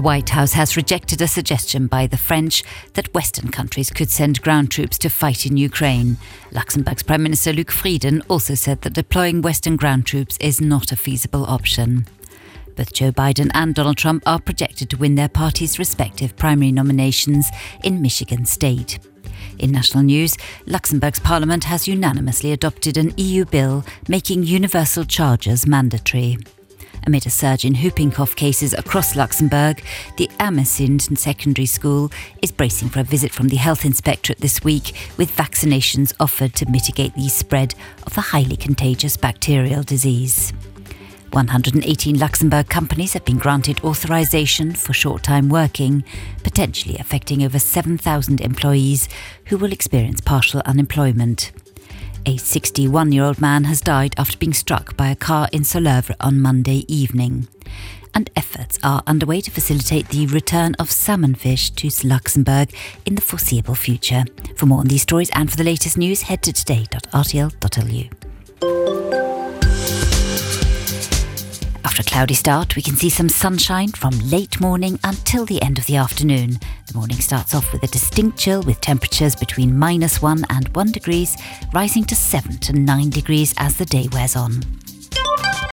White House has rejected a suggestion by the French that Western countries could send ground troops to fight in Ukraine. Luxembourg's Prime Minister Luc Frieden also said that deploying Western ground troops is not a feasible option. Both Joe Biden and Donald Trump are projected to win their parties' respective primary nominations in Michigan state. In national news, Luxembourg's parliament has unanimously adopted an EU bill making universal chargers mandatory. Amid a surge in whooping cough cases across Luxembourg, the Ermesinde Secondary School is bracing for a visit from the Health Inspectorate this week, with vaccinations offered to mitigate the spread of the highly contagious bacterial disease. 118 Luxembourg companies have been granted authorization for short time working, potentially affecting over 7,000 employees who will experience partial unemployment. A 61 year old man has died after being struck by a car in Soleuvre on Monday evening. And efforts are underway to facilitate the return of salmon fish to Luxembourg in the foreseeable future. For more on these stories and for the latest news, head to today.rtl.lu. Cloudy start, we can see some sunshine from late morning until the end of the afternoon. The morning starts off with a distinct chill with temperatures between minus 1 and 1 degrees, rising to 7 to 9 degrees as the day wears on.